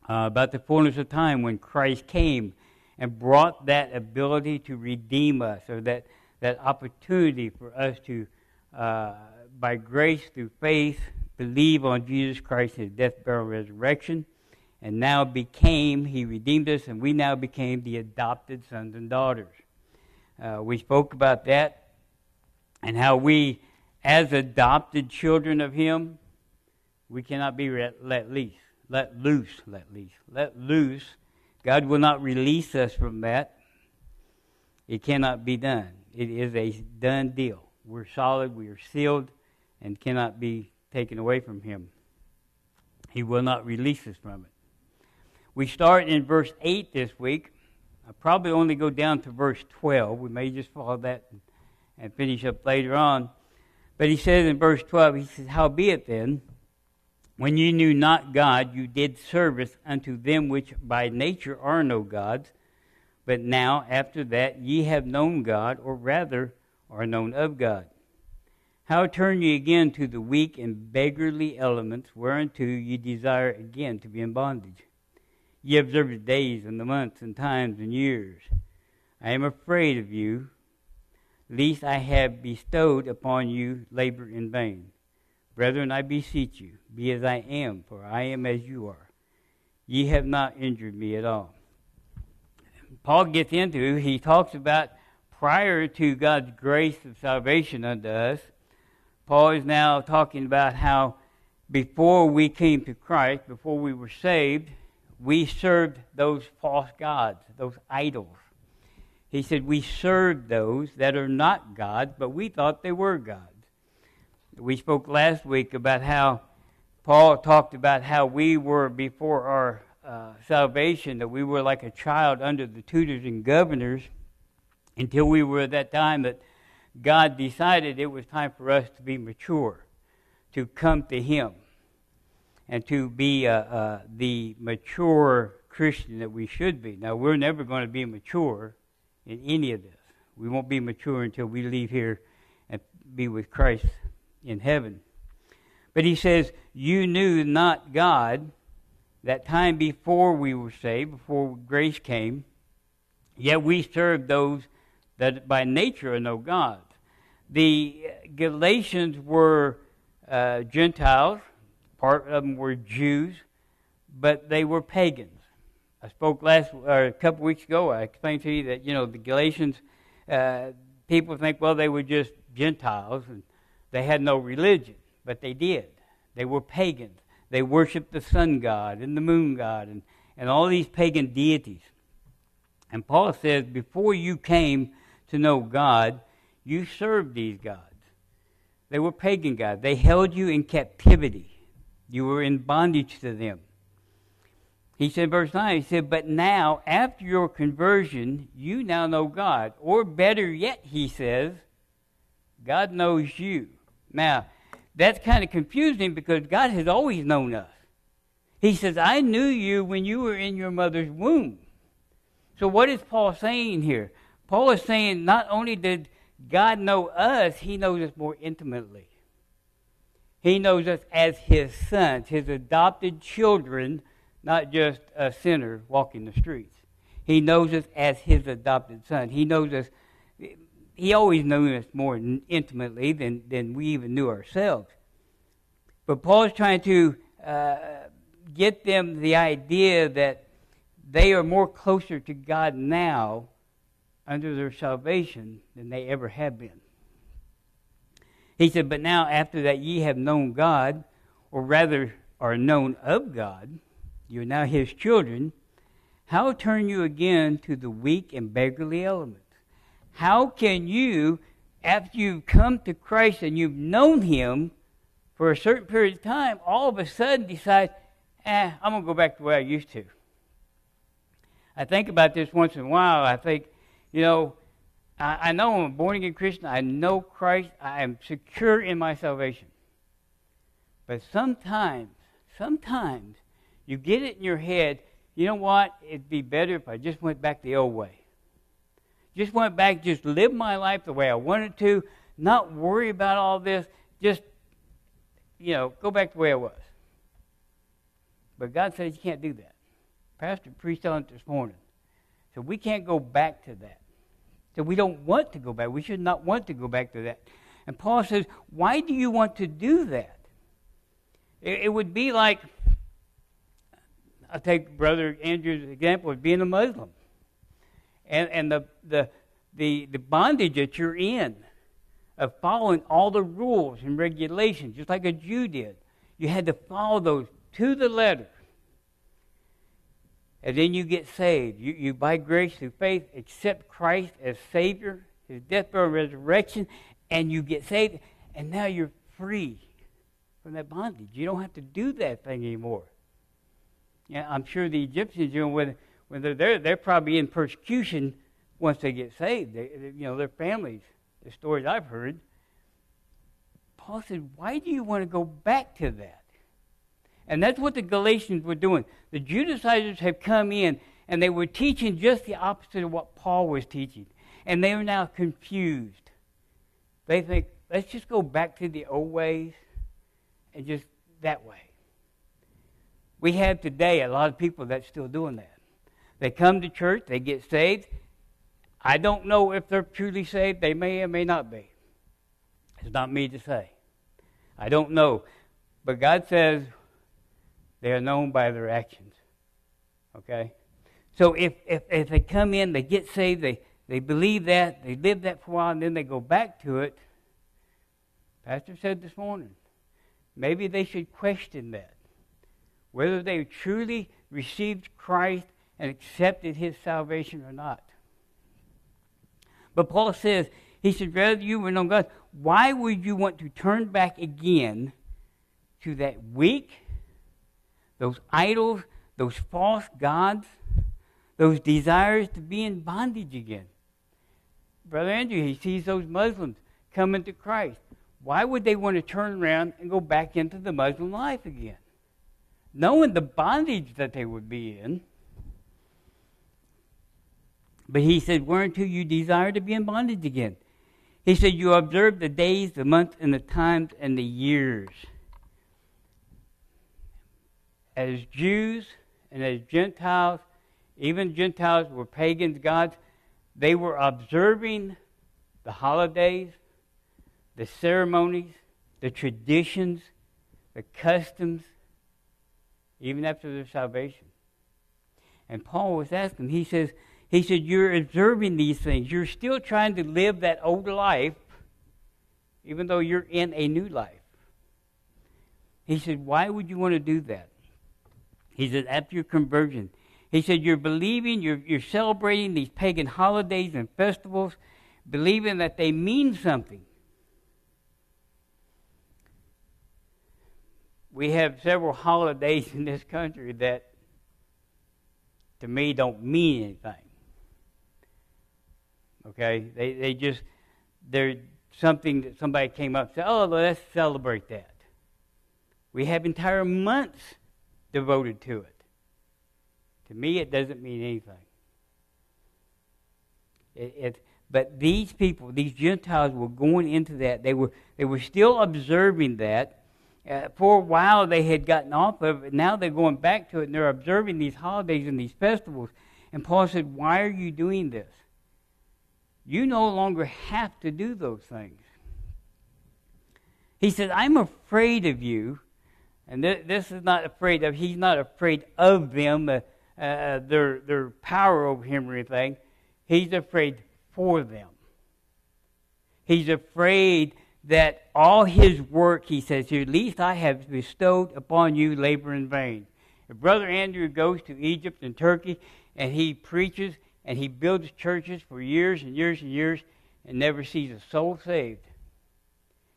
S4: Uh, about the fullness of time when Christ came and brought that ability to redeem us, or that, that opportunity for us to, uh, by grace through faith, believe on Jesus Christ, his death, burial, resurrection, and now became, he redeemed us, and we now became the adopted sons and daughters. Uh, we spoke about that and how we, as adopted children of him, we cannot be let loose. Let loose. Let loose. Let loose. God will not release us from that. It cannot be done. It is a done deal. We're solid, we are sealed, and cannot be taken away from Him. He will not release us from it. We start in verse 8 this week. I'll probably only go down to verse 12. We may just follow that and, finish up later on. But he says in verse 12, he says, Howbeit then, when ye knew not God, you did service unto them which by nature are no gods. But now, after that, ye have known God, or rather, are known of God. How turn ye again to the weak and beggarly elements, whereunto ye desire again to be in bondage? Ye observe the days and the months and times and years. I am afraid of you, lest I have bestowed upon you labor in vain. Brethren, I beseech you, be as I am, for I am as you are. Ye have not injured me at all. Paul gets into, he talks about prior to God's grace of salvation unto us, Paul is now talking about how before we came to Christ, before we were saved, we served those false gods, those idols. He said we served those that are not gods, but we thought they were gods. We spoke last week about how Paul talked about how we were before our uh, salvation, that we were like a child under the tutors and governors until we were at that time that God decided it was time for us to be mature, to come to Him, and to be uh, uh, the mature Christian that we should be. Now, we're never going to be mature in any of this. We won't be mature until we leave here and be with Christ in heaven. But he says, You knew not God that time before we were saved, before grace came, yet we served those that by nature are no gods. The Galatians were uh, Gentiles, part of them were Jews, but they were pagans. I spoke last or a couple weeks ago. I explained to you that you know the Galatians uh, people think well they were just Gentiles and they had no religion, but they did. They were pagans. They worshipped the sun god and the moon god and, and all these pagan deities. And Paul says, before you came to know God, you served these gods. They were pagan gods. They held you in captivity. You were in bondage to them. He said, verse 9, he said, But now, after your conversion, you now know God. Or better yet, he says, God knows you. Now, that's kind of confusing because God has always known us. He says, I knew you when you were in your mother's womb. So, what is Paul saying here? Paul is saying not only did God know us, he knows us more intimately. He knows us as his sons, his adopted children, not just a sinner walking the streets. He knows us as his adopted son. He knows us, he always knew us more intimately than, than we even knew ourselves. But Paul is trying to uh, get them the idea that they are more closer to God now under their salvation than they ever have been. He said, But now, after that ye have known God, or rather are known of God, you are now his children, how turn you again to the weak and beggarly elements? How can you, after you've come to Christ and you've known him for a certain period of time, all of a sudden decide, eh, I'm going to go back to the way I used to? I think about this once in a while. I think, you know, I, I know I'm a born again Christian. I know Christ. I am secure in my salvation. But sometimes, sometimes, you get it in your head, you know what? It'd be better if I just went back the old way. Just went back, just lived my life the way I wanted to, not worry about all this, just, you know, go back the way I was. But God says you can't do that. Pastor preached on it this morning. So we can't go back to that. So we don't want to go back. We should not want to go back to that. And Paul says, why do you want to do that? It, it would be like, I'll take Brother Andrew's example of being a Muslim. And, and the, the, the, the bondage that you're in of following all the rules and regulations, just like a Jew did. You had to follow those to the letter. and then you get saved. You, you by grace through faith, accept Christ as Savior, His death, burial, and resurrection, and you get saved, and now you're free from that bondage. You don't have to do that thing anymore. Yeah, I'm sure the Egyptians, you know, when, when they're there, they're probably in persecution once they get saved. They, they, you know, their families, the stories I've heard. Paul said, Why do you want to go back to that? And that's what the Galatians were doing. The Judaizers have come in and they were teaching just the opposite of what Paul was teaching. And they are now confused. They think, let's just go back to the old ways and just that way. We have today a lot of people that's still doing that. They come to church, they get saved. I don't know if they're truly saved. They may or may not be. It's not me to say. I don't know. But God says they are known by their actions. Okay? So if, if, if they come in, they get saved, they, they believe that, they live that for a while, and then they go back to it. Pastor said this morning, maybe they should question that. Whether they truly received Christ and accepted his salvation or not. But Paul says, he said, rather you were known God, why would you want to turn back again to that weak, those idols, those false gods, those desires to be in bondage again? Brother Andrew, he sees those Muslims coming to Christ. Why would they want to turn around and go back into the Muslim life again? Knowing the bondage that they would be in. But he said, Whereunto you desire to be in bondage again. He said, You observe the days, the months, and the times, and the years. As Jews and as Gentiles, even Gentiles were pagans, gods, they were observing the holidays, the ceremonies, the traditions, the customs, even after their salvation. And Paul was asking, he says, he said, You're observing these things. You're still trying to live that old life, even though you're in a new life. He said, Why would you want to do that? He said, After your conversion. He said, You're believing, you're, you're celebrating these pagan holidays and festivals, believing that they mean something. We have several holidays in this country that, to me, don't mean anything. Okay? They, they just, they're something that somebody came up and said, oh, let's celebrate that. We have entire months devoted to it. To me, it doesn't mean anything. It, it, but these people, these Gentiles, were going into that. They were, they were still observing that. Uh, for a while, they had gotten off of it. Now they're going back to it, and they're observing these holidays and these festivals. And Paul said, Why are you doing this? You no longer have to do those things. He said, I'm afraid of you. And th- this is not afraid of, he's not afraid of them, uh, uh, their, their power over him or anything. He's afraid for them. He's afraid that all his work, he says here, at least I have bestowed upon you labor in vain. If Brother Andrew goes to Egypt and Turkey and he preaches and he builds churches for years and years and years and never sees a soul saved.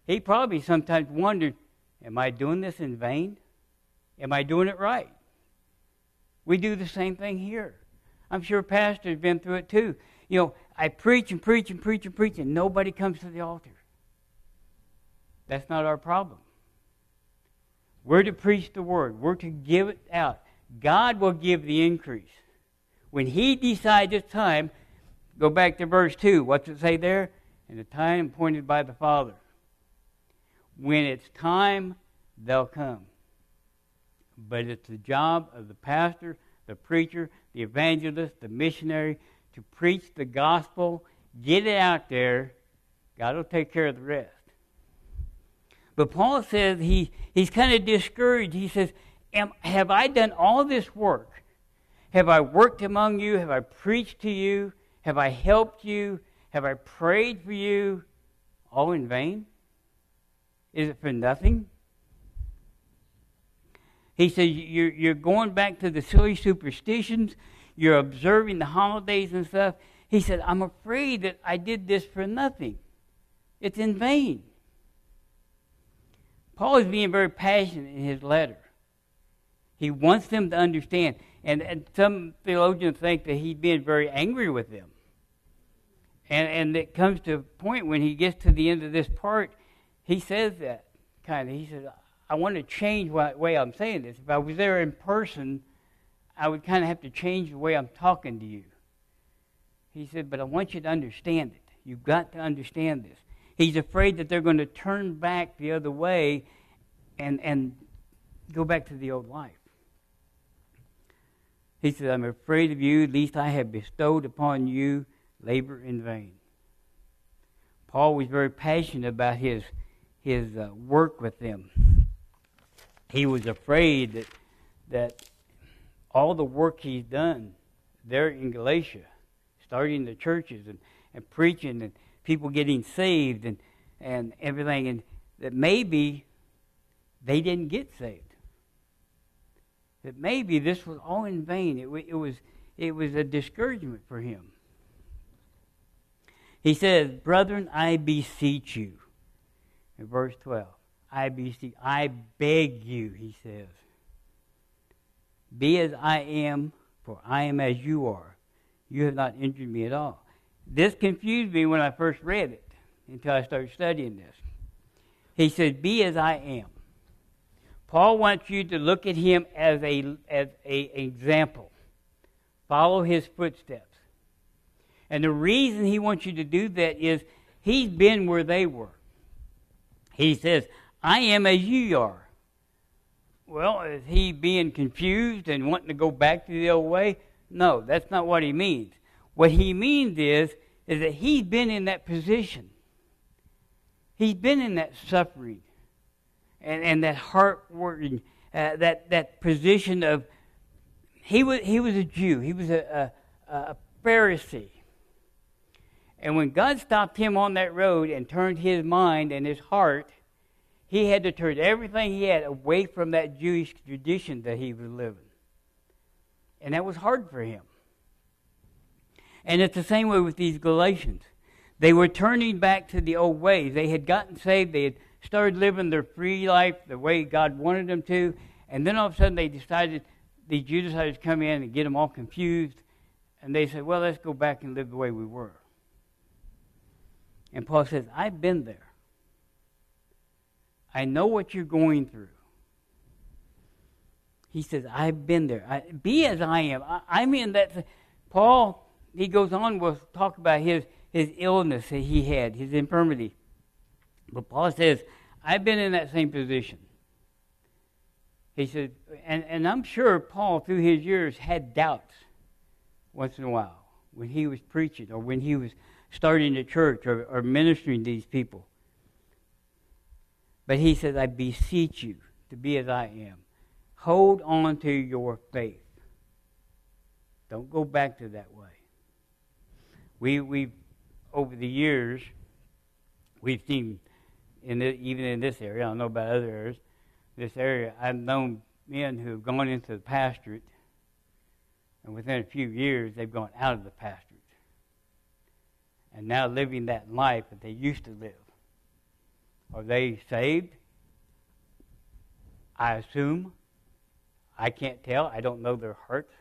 S4: He probably sometimes wondered, Am I doing this in vain? Am I doing it right? We do the same thing here. I'm sure pastors have been through it too. You know, I preach and preach and preach and preach, and nobody comes to the altar. That's not our problem. We're to preach the word, we're to give it out. God will give the increase. When he decides it's time, go back to verse 2. What's it say there? In the time appointed by the Father. When it's time, they'll come. But it's the job of the pastor, the preacher, the evangelist, the missionary to preach the gospel, get it out there. God will take care of the rest. But Paul says he, he's kind of discouraged. He says, Have I done all this work? Have I worked among you? Have I preached to you? Have I helped you? Have I prayed for you? All in vain? Is it for nothing? He says, you're, you're going back to the silly superstitions, you're observing the holidays and stuff. He said, I'm afraid that I did this for nothing. It's in vain. Paul is being very passionate in his letter. He wants them to understand. And, and some theologians think that he's being very angry with them. And, and it comes to a point when he gets to the end of this part, he says that kind of. He says, I want to change the way I'm saying this. If I was there in person, I would kind of have to change the way I'm talking to you. He said, but I want you to understand it. You've got to understand this. He's afraid that they're going to turn back the other way and, and go back to the old life. He said, I'm afraid of you, least I have bestowed upon you labor in vain. Paul was very passionate about his, his uh, work with them. He was afraid that, that all the work he's done there in Galatia, starting the churches and, and preaching and people getting saved and, and everything, and that maybe they didn't get saved. That maybe this was all in vain. It, it, was, it was a discouragement for him. He says, Brethren, I beseech you. In verse 12, I beseech, I beg you, he says. Be as I am, for I am as you are. You have not injured me at all. This confused me when I first read it until I started studying this. He said, Be as I am. Paul wants you to look at him as a as a example. Follow his footsteps. And the reason he wants you to do that is he's been where they were. He says, I am as you are. Well, is he being confused and wanting to go back to the old way? No, that's not what he means. What he means is, is that he's been in that position. He's been in that suffering and, and that heart working, uh, that, that position of, he was, he was a Jew, he was a, a, a Pharisee. And when God stopped him on that road and turned his mind and his heart, he had to turn everything he had away from that Jewish tradition that he was living. And that was hard for him. And it's the same way with these Galatians. They were turning back to the old ways. They had gotten saved, they had started living their free life the way God wanted them to, and then all of a sudden they decided, the Judaizers come in and get them all confused, and they said, well, let's go back and live the way we were. And Paul says, I've been there. I know what you're going through. He says, I've been there. I, be as I am. I, I mean that. Paul, he goes on, will talk about his, his illness that he had, his infirmity. But Paul says, I've been in that same position. He said, and, and I'm sure Paul, through his years, had doubts once in a while when he was preaching or when he was starting a church or, or ministering to these people. But he says, I beseech you to be as I am. Hold on to your faith. Don't go back to that way. We, we over the years, we've seen, in the, even in this area, I don't know about other areas, this area, I've known men who have gone into the pastorate, and within a few years, they've gone out of the pastorate and now living that life that they used to live. Are they saved? I assume. I can't tell. I don't know their hearts.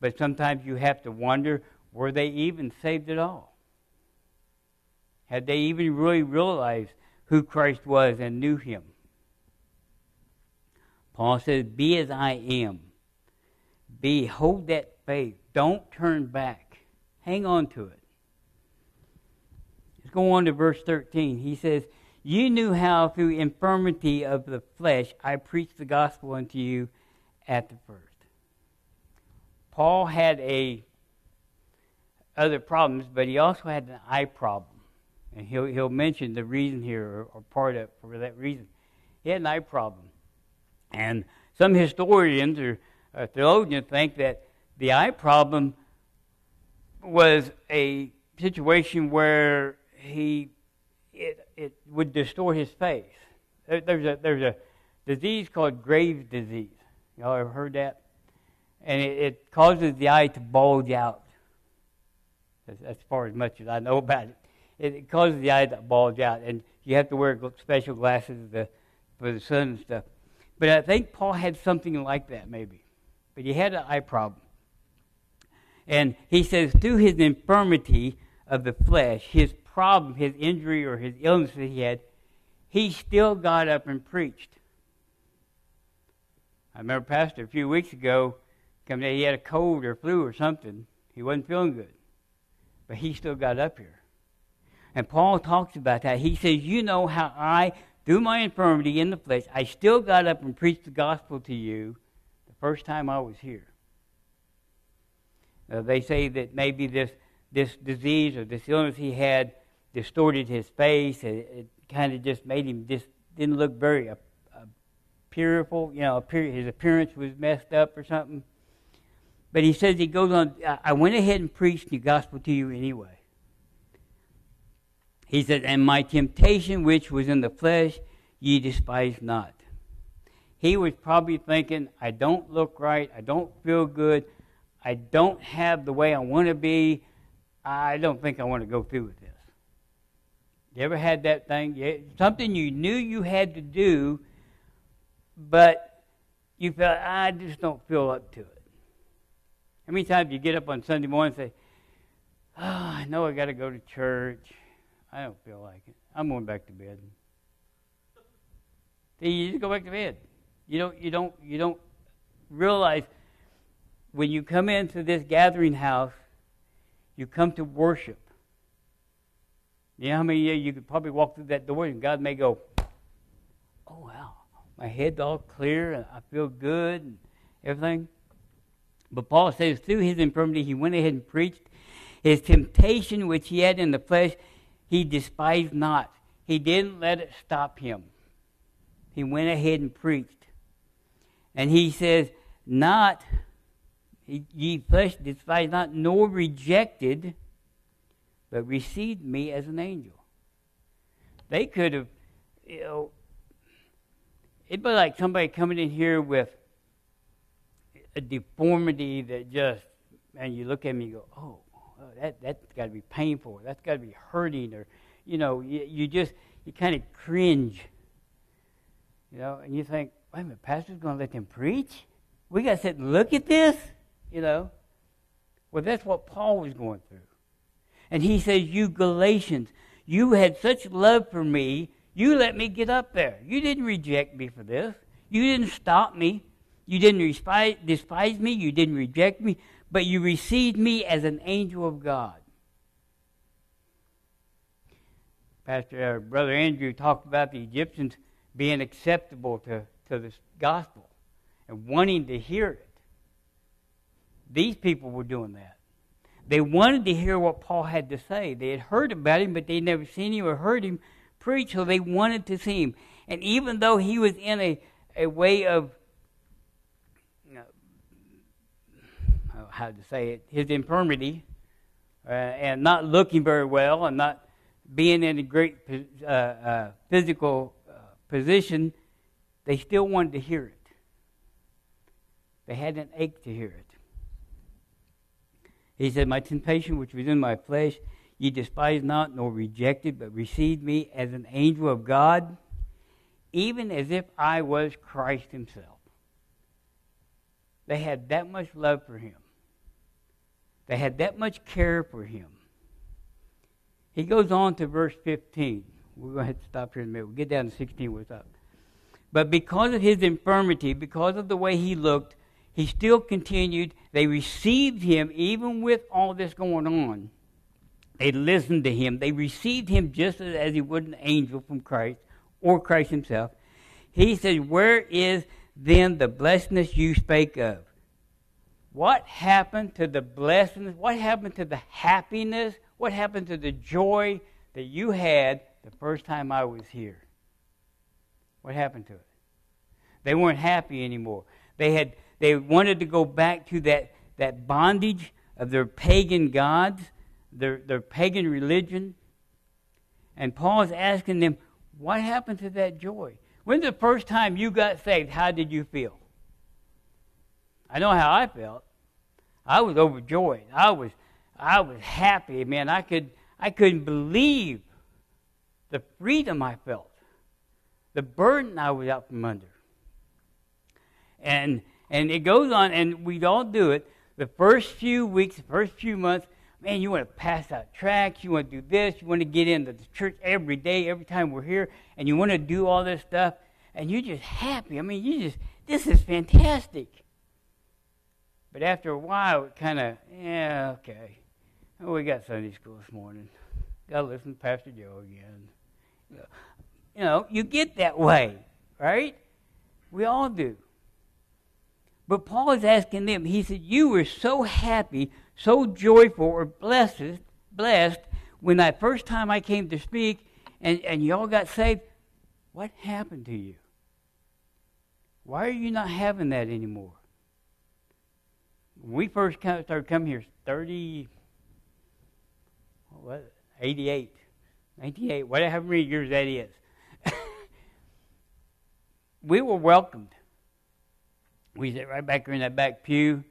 S4: But sometimes you have to wonder were they even saved at all? Had they even really realized who Christ was and knew him? Paul says, Be as I am. Be, hold that faith. Don't turn back. Hang on to it Let's go on to verse 13. He says, You knew how through infirmity of the flesh I preached the gospel unto you at the first. Paul had a other problems, but he also had an eye problem. And he'll, he'll mention the reason here, or, or part of for that reason. He had an eye problem. And some historians or, or theologians think that the eye problem was a situation where he it it would distort his face. There, there's a there's a disease called Graves' disease. Y'all ever heard that? And it, it causes the eye to bulge out. As, as, far as much as I know about it. It, causes the eye to bulge out, and you have to wear special glasses to, for the sun and stuff. But I think Paul had something like that, maybe. But he had an eye problem. And he says, through his infirmity of the flesh, his problem, his injury, or his illness that he had, he still got up and preached. I remember Pastor a few weeks ago, come he had a cold or flu or something. He wasn't feeling good. But he still got up here. And Paul talks about that. He says, You know how I, through my infirmity in the flesh, I still got up and preached the gospel to you the first time I was here. Uh, they say that maybe this, this disease or this illness he had distorted his face. It, it kind of just made him just didn't look very uh. You know, appear, his appearance was messed up or something. But he says he goes on. I went ahead and preached the gospel to you anyway. He said, and my temptation which was in the flesh, ye despise not. He was probably thinking, I don't look right, I don't feel good, I don't have the way I want to be. I don't think I want to go through with this. You ever had that thing? Something you knew you had to do, but you felt, I just don't feel up to it. How many times you get up on Sunday morning and say, Oh, I know I got to go to church. I don't feel like it. I'm going back to bed. See, you just go back to bed. You don't, you don't, you don't realize when you come into this gathering house, you come to worship. You know how many you could probably walk through that door and God may go, Oh, wow, my head's all clear and I feel good and everything. But Paul says, through his infirmity, he went ahead and preached. His temptation, which he had in the flesh, he despised not. He didn't let it stop him. He went ahead and preached. And he says, Not, ye flesh despised not, nor rejected but received me as an angel. They could have, you know, it'd be like somebody coming in here with a deformity that just, and you look at me and go, oh, Oh, that, that's got to be painful. That's got to be hurting. Or, you know, you, you just, you kind of cringe. You know, and you think, wait a minute, pastor's going to let them preach? We got to sit and look at this? You know? Well, that's what Paul was going through. And he says, You Galatians, you had such love for me, you let me get up there. You didn't reject me for this. You didn't stop me. You didn't despise, despise me. You didn't reject me. But you received me as an angel of God. Pastor, uh, Brother Andrew talked about the Egyptians being acceptable to, to the gospel and wanting to hear it. These people were doing that. They wanted to hear what Paul had to say. They had heard about him, but they'd never seen him or heard him preach, so they wanted to see him. And even though he was in a, a way of, you know, how to say it, his infirmity, uh, and not looking very well, and not being in a great uh, uh, physical uh, position, they still wanted to hear it. They had an ache to hear it. He said, My temptation which was in my flesh, ye despised not, nor rejected, but received me as an angel of God, even as if I was Christ Himself. They had that much love for Him, they had that much care for Him. He goes on to verse 15. We're going to have to stop here in a minute. We'll get down to 16 What's up. But because of his infirmity, because of the way he looked, he still continued. They received him even with all this going on. They listened to him. They received him just as he would an angel from Christ or Christ himself. He said, Where is then the blessedness you spake of? What happened to the blessings? What happened to the happiness? What happened to the joy that you had the first time I was here? What happened to it? They weren't happy anymore. They had they wanted to go back to that, that bondage of their pagan gods, their, their pagan religion. And Paul is asking them, what happened to that joy? When's the first time you got saved? How did you feel? I know how I felt. I was overjoyed. I was I was happy, man. I could I couldn't believe the freedom I felt, the burden I was out from under. And and it goes on, and we all do it. The first few weeks, the first few months, man, you want to pass out tracts, you want to do this, you want to get into the church every day, every time we're here, and you want to do all this stuff, and you're just happy. I mean, you just, this is fantastic. But after a while, it kind of, yeah, okay. Oh, we got Sunday school this morning. Got to listen to Pastor Joe again. You know, you get that way, right? We all do. But Paul is asking them, he said, You were so happy, so joyful, or blessed, blessed when that first time I came to speak and, and y'all got saved. What happened to you? Why are you not having that anymore? When we first started coming here, 30, what, 88, 98, whatever many years that is, we were welcomed we sat right back here in that back pew.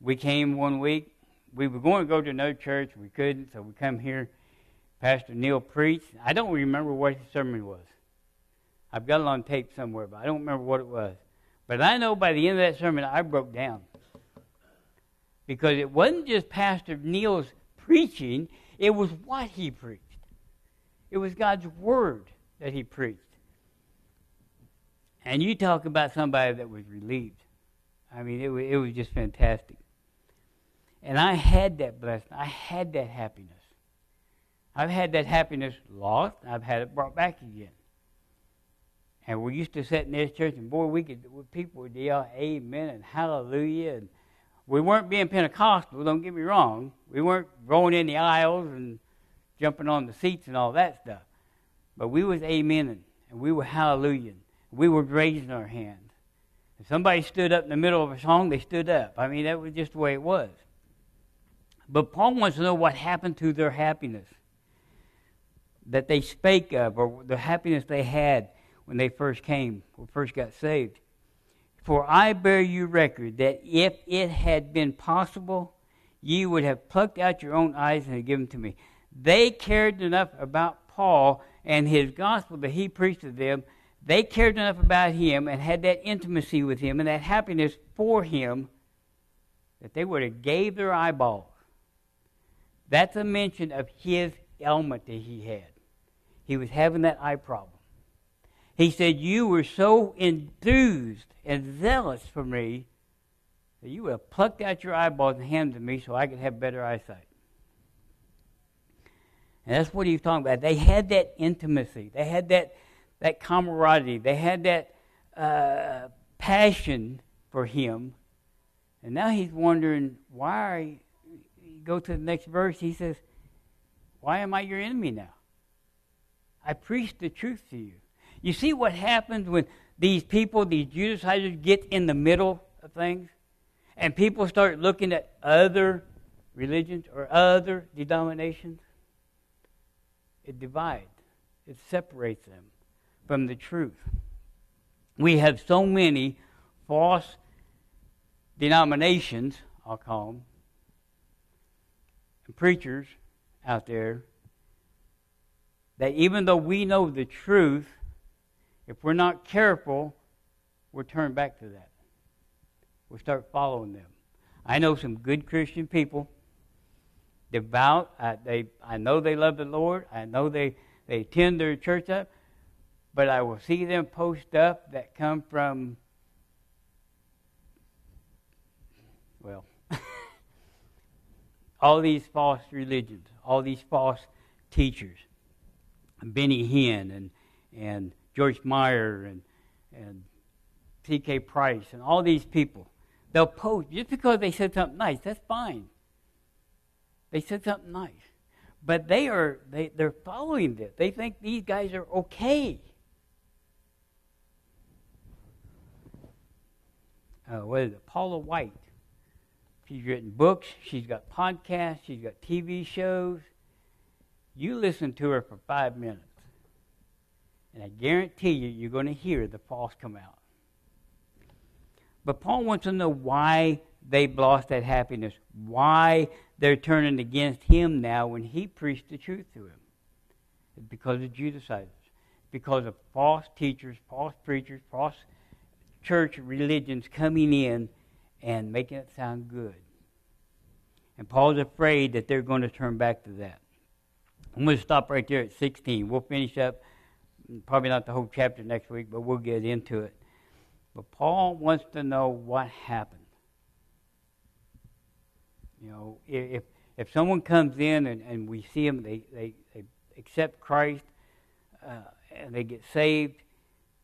S4: We came one week. We were going to go to another church. We couldn't, so we come here. Pastor Neil preached. I don't remember what his sermon was. I've got it on tape somewhere, but I don't remember what it was. But I know by the end of that sermon, I broke down. Because it wasn't just Pastor Neil's preaching, it was what he preached. It was God's Word that he preached. And you talk about somebody that was relieved. I mean, it, it was just fantastic. And I had that blessing. I had that happiness. I've had that happiness lost. I've had it brought back again. And we used to sit in this church, and boy, we could people would yell "Amen" and "Hallelujah," and we weren't being Pentecostal. Don't get me wrong. We weren't rolling in the aisles and jumping on the seats and all that stuff. But we was "Amen" and we were "Hallelujah." We were raising our hands. If somebody stood up in the middle of a song, they stood up. I mean, that was just the way it was. But Paul wants to know what happened to their happiness that they spake of, or the happiness they had when they first came, or first got saved. For I bear you record that if it had been possible, ye would have plucked out your own eyes and given them to me. They cared enough about Paul and his gospel that he preached to them they cared enough about him and had that intimacy with him and that happiness for him that they would have gave their eyeballs. That's a mention of his ailment that he had. He was having that eye problem. He said, You were so enthused and zealous for me that you would have plucked out your eyeballs and handed them to me so I could have better eyesight. And that's what he's talking about. They had that intimacy. They had that that camaraderie. They had that uh, passion for him. And now he's wondering why. You go to the next verse. He says, Why am I your enemy now? I preached the truth to you. You see what happens when these people, these Judaizers, get in the middle of things? And people start looking at other religions or other denominations? It divides, it separates them from the truth. We have so many false denominations, I'll call them, and preachers out there that even though we know the truth, if we're not careful, we'll turn back to that. We'll start following them. I know some good Christian people, devout. I, they, I know they love the Lord. I know they, they attend their church up but I will see them post up that come from, well, all these false religions, all these false teachers. Benny Hinn and, and Joyce Meyer and, and T.K. Price and all these people. They'll post, just because they said something nice, that's fine. They said something nice. But they are, they, they're following this. They think these guys are okay. uh, what is it, Paula White. She's written books, she's got podcasts, she's got TV shows. You listen to her for five minutes, And I guarantee you, you're going to hear the false come out. But Paul wants to know why they've lost that happiness, why they're turning against him now when he preached the truth to him. It's because of Judaizers, because of false teachers, false preachers, false church religions coming in and making it sound good. And Paul's afraid that they're going to turn back to that. I'm going to stop right there at 16. We'll finish up, probably not the whole chapter next week, but we'll get into it. But Paul wants to know what happened. You know, if if someone comes in and, and we see them, they, they, they accept Christ uh, and they get saved,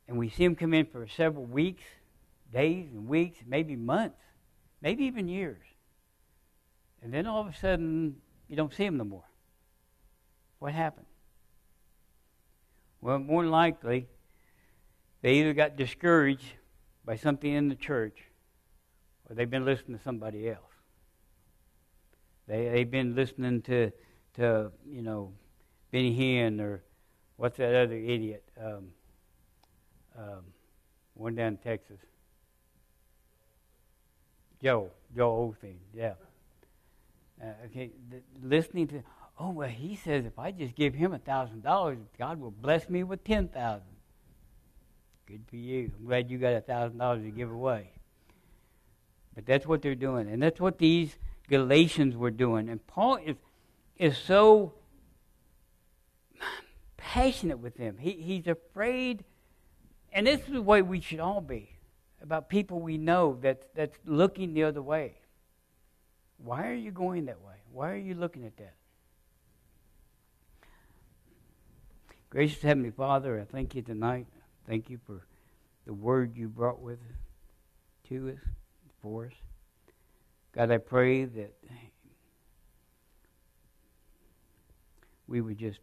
S4: and we see them come in for several weeks, days and weeks, maybe months, maybe even years. And then all of a sudden, you don't see them no more. What happened? Well, more likely, they either got discouraged by something in the church or they've been listening to somebody else. They, they've been listening to, to, you know, Benny Hinn or what's that other idiot? Um, um, one down in Texas. Joe, Joe Osteen, yeah. Uh, okay, th- listening to, oh well, he says if I just give him a thousand dollars, God will bless me with ten thousand. Good for you. I'm glad you got a thousand dollars to give away. But that's what they're doing, and that's what these Galatians were doing. And Paul is is so passionate with them. He, he's afraid, and this is the way we should all be about people we know that that's looking the other way. Why are you going that way? Why are you looking at that? Gracious Heavenly Father, I thank you tonight. Thank you for the word you brought with to us, for us. God, I pray that we would just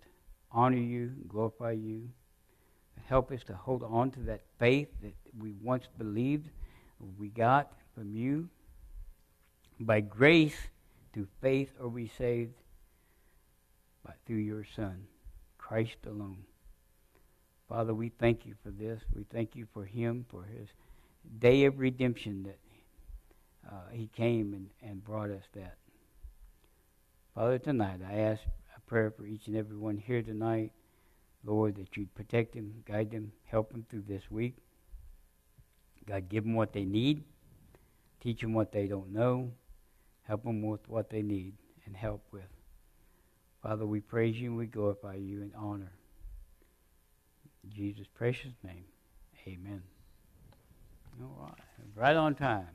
S4: honor you, glorify you, help us to hold on to that faith that we once believed we got from you. By grace, through faith, are we saved, but through your Son, Christ alone. Father, we thank you for this. We thank you for him, for his day of redemption that uh, he came and, and brought us that. Father, tonight I ask a prayer for each and every one here tonight. Lord, that you'd protect them, guide them, help them through this week. God, give them what they need, teach them what they don't know, help them with what they need and help with. Father, we praise you and we glorify you and honor. In Jesus' precious name, amen. All right, right on time.